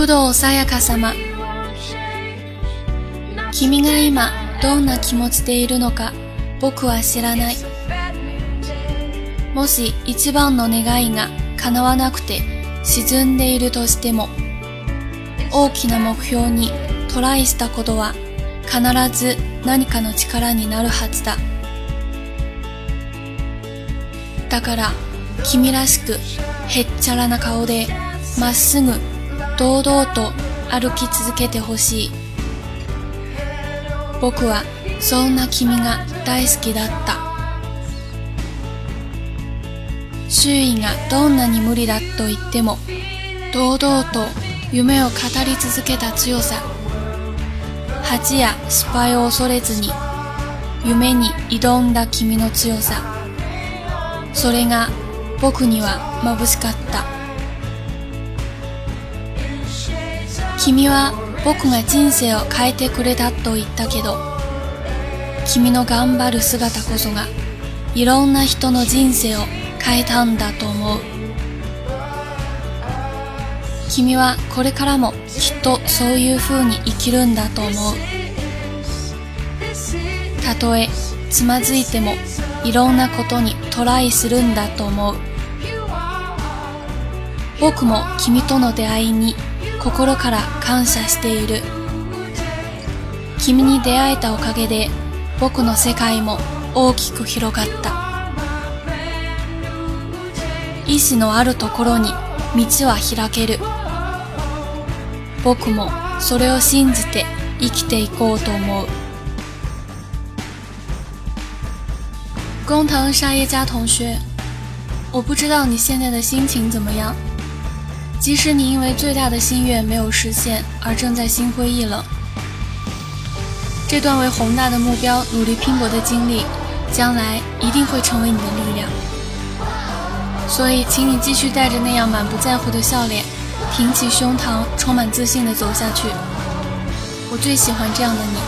工藤さやか様。君が今どんな気持ちでいるのか僕は知らない。もし一番の願いが叶わなくて沈んでいるとしても大きな目標にトライしたことは必ず何かの力になるはずだ。だから君らしくへっちゃらな顔でまっすぐ堂々と歩き続けてほしい。僕はそんな君が大好きだった。周囲がどんなに無理だと言っても堂々と夢を語り続けた強さ。恥や失敗を恐れずに夢に挑んだ君の強さ。それが僕には眩しかった。君は僕が人生を変えてくれたと言ったけど君の頑張る姿こそがいろんな人の人生を変えたんだと思う。君はこれからもきっとそういう風に生きるんだと思う。たとえつまずいてもいろんなことにトライするんだと思う。僕も君との出会いに心から感謝している。君に出会えたおかげで僕の世界も大きく広がった。意志のあるところに道は開ける。僕もそれを信じて生きていこうと思う。工藤沙耶加同学，我不知道你现在的心情怎么样。即使你因为最大的心愿没有实现而正在心灰意冷，这段为宏大的目标努力拼搏的经历，将来一定会成为你的力量。所以，请你继续带着那样满不在乎的笑脸，挺起胸膛，充满自信地走下去。我最喜欢这样的你，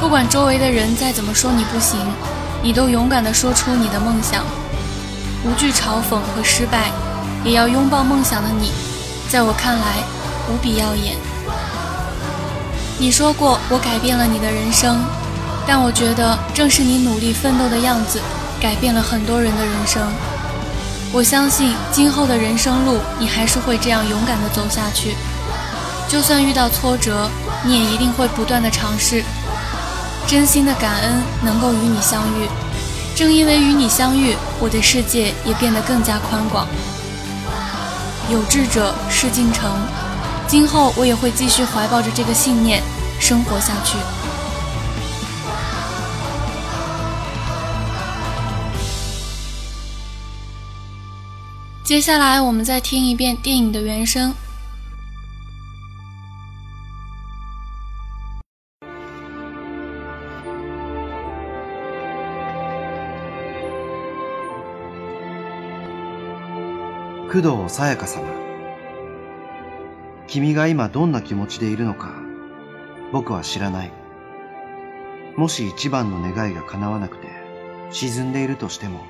不管周围的人再怎么说你不行。你都勇敢地说出你的梦想，无惧嘲讽和失败，也要拥抱梦想的你，在我看来无比耀眼。你说过我改变了你的人生，但我觉得正是你努力奋斗的样子，改变了很多人的人生。我相信今后的人生路，你还是会这样勇敢地走下去。就算遇到挫折，你也一定会不断地尝试。真心的感恩能够与你相遇，正因为与你相遇，我的世界也变得更加宽广。有志者事竟成，今后我也会继续怀抱着这个信念生活下去。接下来，我们再听一遍电影的原声。工藤さやか様。君が今どんな気持ちでいるのか、僕は知らない。もし一番の願いが叶わなくて沈んでいるとしても、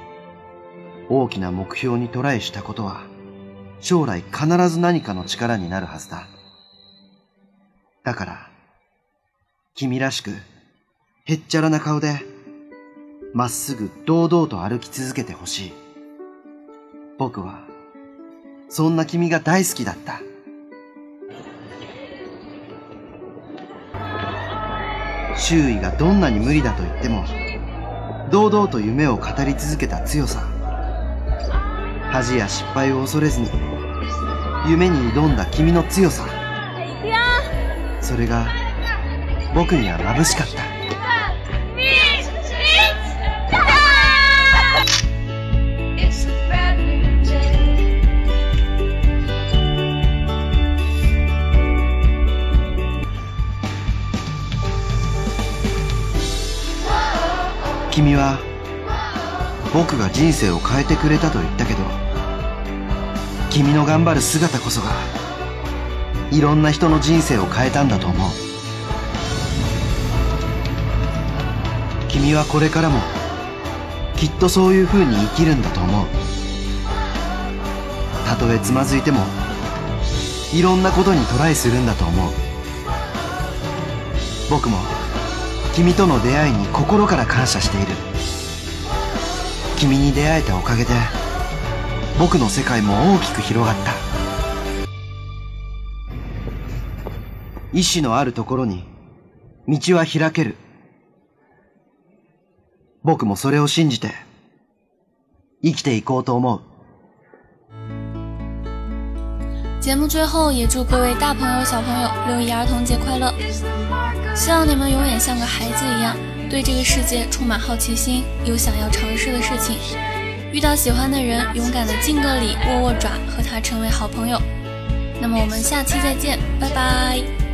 大きな目標にトライしたことは、将来必ず何かの力になるはずだ。だから、君らしく、へっちゃらな顔で、まっすぐ堂々と歩き続けてほしい。僕は、そんな君が大好きだった。周囲がどんなに無理だと言っても、堂々と夢を語り続けた強さ。恥や失敗を恐れずに、夢に挑んだ君の強さ。それが、僕には眩しかった。君は僕が人生を変えてくれたと言ったけど君の頑張る姿こそがいろんな人の人生を変えたんだと思う。君はこれからもきっとそういう風に生きるんだと思う。たとえつまずいてもいろんなことにトライするんだと思う。僕も君との出会いに心から感謝している。君に出会えたおかげで僕の世界も大きく広がった。意志のあるところに道は開ける。僕もそれを信じて生きていこうと思う。节目最后也祝各位大朋友小朋友六一儿童节快乐！希望你们永远像个孩子一样，对这个世界充满好奇心，有想要尝试的事情。遇到喜欢的人，勇敢的敬个礼，握握爪，和他成为好朋友。那么我们下期再见，拜拜。